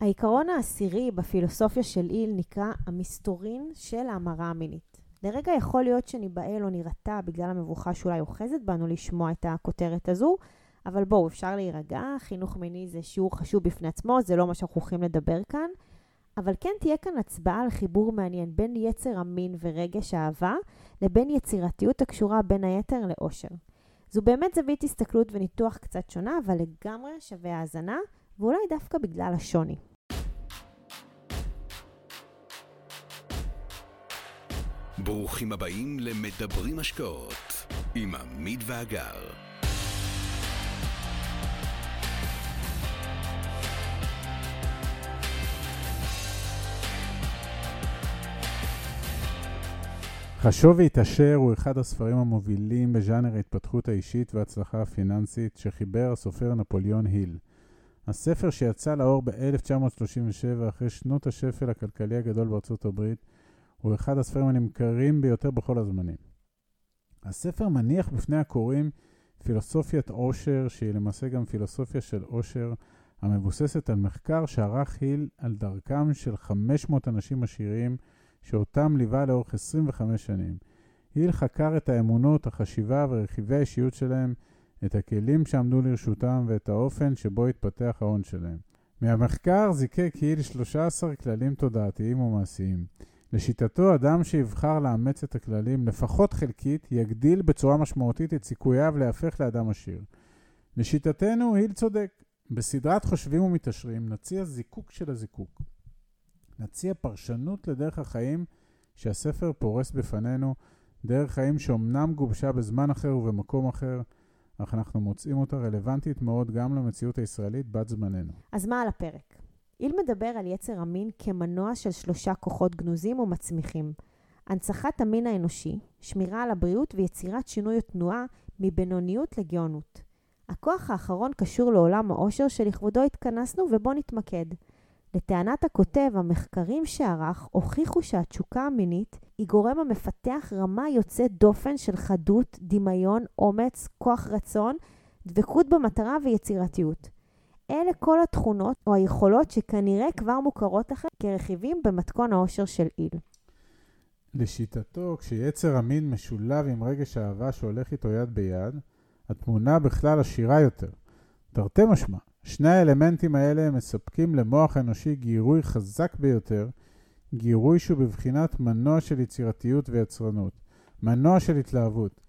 העיקרון העשירי בפילוסופיה של איל נקרא המסתורין של ההמרה המינית. לרגע יכול להיות שניבהל או נירתע בגלל המבוכה שאולי אוחזת בנו לשמוע את הכותרת הזו, אבל בואו, אפשר להירגע, חינוך מיני זה שיעור חשוב בפני עצמו, זה לא מה שאנחנו הולכים לדבר כאן. אבל כן תהיה כאן הצבעה על חיבור מעניין בין יצר המין ורגש האהבה לבין יצירתיות הקשורה בין היתר לאושר. זו באמת זווית הסתכלות וניתוח קצת שונה, אבל לגמרי שווה האזנה, ואולי דווקא בגלל השוני. ברוכים הבאים למדברים השקעות עם עמית ואגר. חשוב והתעשר הוא אחד הספרים המובילים בז'אנר ההתפתחות האישית וההצלחה הפיננסית שחיבר הסופר נפוליאון היל. הספר שיצא לאור ב-1937 אחרי שנות השפל הכלכלי הגדול בארצות הברית הוא אחד הספרים הנמכרים ביותר בכל הזמנים. הספר מניח בפני הקוראים פילוסופיית עושר, שהיא למעשה גם פילוסופיה של עושר, המבוססת על מחקר שערך היל על דרכם של 500 אנשים עשירים שאותם ליווה לאורך 25 שנים. היל חקר את האמונות, החשיבה ורכיבי האישיות שלהם, את הכלים שעמדו לרשותם ואת האופן שבו התפתח ההון שלהם. מהמחקר זיקק היל 13 כללים תודעתיים ומעשיים. לשיטתו, אדם שיבחר לאמץ את הכללים, לפחות חלקית, יגדיל בצורה משמעותית את סיכוייו להפך לאדם עשיר. לשיטתנו, היל צודק. בסדרת חושבים ומתעשרים נציע זיקוק של הזיקוק. נציע פרשנות לדרך החיים שהספר פורס בפנינו, דרך חיים שאומנם גובשה בזמן אחר ובמקום אחר, אך אנחנו מוצאים אותה רלוונטית מאוד גם למציאות הישראלית בת זמננו. אז מה על הפרק? איל מדבר על יצר המין כמנוע של שלושה כוחות גנוזים ומצמיחים. הנצחת המין האנושי, שמירה על הבריאות ויצירת שינוי התנועה מבינוניות לגאונות. הכוח האחרון קשור לעולם העושר שלכבודו התכנסנו ובו נתמקד. לטענת הכותב, המחקרים שערך הוכיחו שהתשוקה המינית היא גורם המפתח רמה יוצאת דופן של חדות, דמיון, אומץ, כוח רצון, דבקות במטרה ויצירתיות. אלה כל התכונות או היכולות שכנראה כבר מוכרות לכם כרכיבים במתכון העושר של איל. לשיטתו, כשיצר המין משולב עם רגש האהבה שהולך איתו יד ביד, התמונה בכלל עשירה יותר. תרתי משמע, שני האלמנטים האלה מספקים למוח האנושי גירוי חזק ביותר, גירוי שהוא בבחינת מנוע של יצירתיות ויצרנות, מנוע של התלהבות.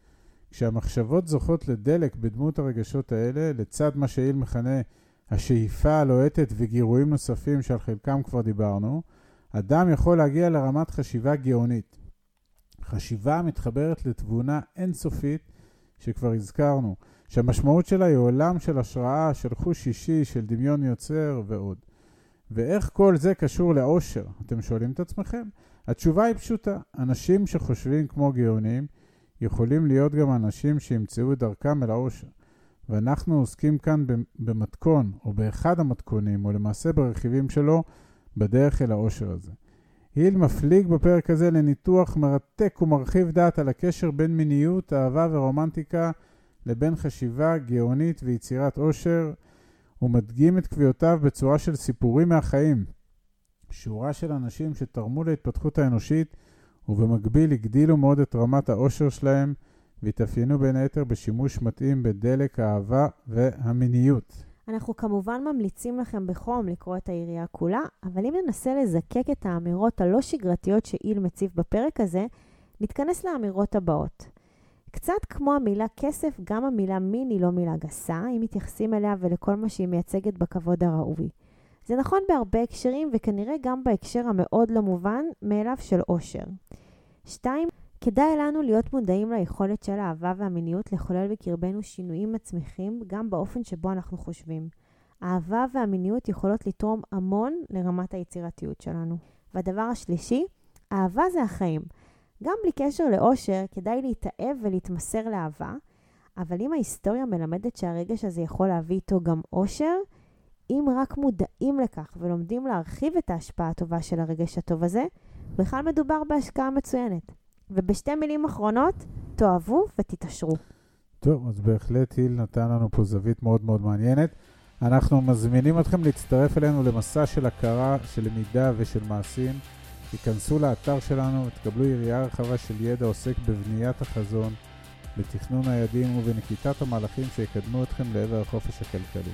כשהמחשבות זוכות לדלק בדמות הרגשות האלה, לצד מה שאיל מכנה השאיפה הלוהטת וגירויים נוספים שעל חלקם כבר דיברנו, אדם יכול להגיע לרמת חשיבה גאונית. חשיבה מתחברת לתבונה אינסופית שכבר הזכרנו, שהמשמעות שלה היא עולם של השראה, של חוש אישי, של דמיון יוצר ועוד. ואיך כל זה קשור לאושר? אתם שואלים את עצמכם? התשובה היא פשוטה. אנשים שחושבים כמו גאונים יכולים להיות גם אנשים שימצאו את דרכם אל האושר. ואנחנו עוסקים כאן במתכון, או באחד המתכונים, או למעשה ברכיבים שלו, בדרך אל האושר הזה. היל מפליג בפרק הזה לניתוח מרתק ומרחיב דעת על הקשר בין מיניות, אהבה ורומנטיקה לבין חשיבה גאונית ויצירת עושר. הוא מדגים את קביעותיו בצורה של סיפורים מהחיים. שורה של אנשים שתרמו להתפתחות האנושית ובמקביל הגדילו מאוד את רמת העושר שלהם והתאפיינו בין היתר בשימוש מתאים בדלק האהבה והמיניות. אנחנו כמובן ממליצים לכם בחום לקרוא את היריעה כולה, אבל אם ננסה לזקק את האמירות הלא שגרתיות שאיל מציב בפרק הזה, נתכנס לאמירות הבאות. קצת כמו המילה כסף, גם המילה מין היא לא מילה גסה, אם מתייחסים אליה ולכל מה שהיא מייצגת בכבוד הראוי. זה נכון בהרבה הקשרים, וכנראה גם בהקשר המאוד לא מובן מאליו של אושר. 2. כדאי לנו להיות מודעים ליכולת של האהבה והמיניות לחולל בקרבנו שינויים מצמיחים גם באופן שבו אנחנו חושבים. האהבה והמיניות יכולות לתרום המון לרמת היצירתיות שלנו. והדבר השלישי, אהבה זה החיים. גם בלי קשר לאושר, כדאי להתאהב ולהתמסר לאהבה, אבל אם ההיסטוריה מלמדת שהרגש הזה יכול להביא איתו גם אושר, אם רק מודעים לכך ולומדים להרחיב את ההשפעה הטובה של הרגש הטוב הזה, בכלל מדובר בהשקעה מצוינת. ובשתי מילים אחרונות, תאהבו ותתעשרו. טוב, אז בהחלט היל נתן לנו פה זווית מאוד מאוד מעניינת. אנחנו מזמינים אתכם להצטרף אלינו למסע של הכרה, של למידה ושל מעשים. היכנסו לאתר שלנו ותקבלו יריעה רחבה של ידע עוסק בבניית החזון, בתכנון היעדים ובנקיטת המהלכים שיקדמו אתכם לעבר החופש הכלכלי.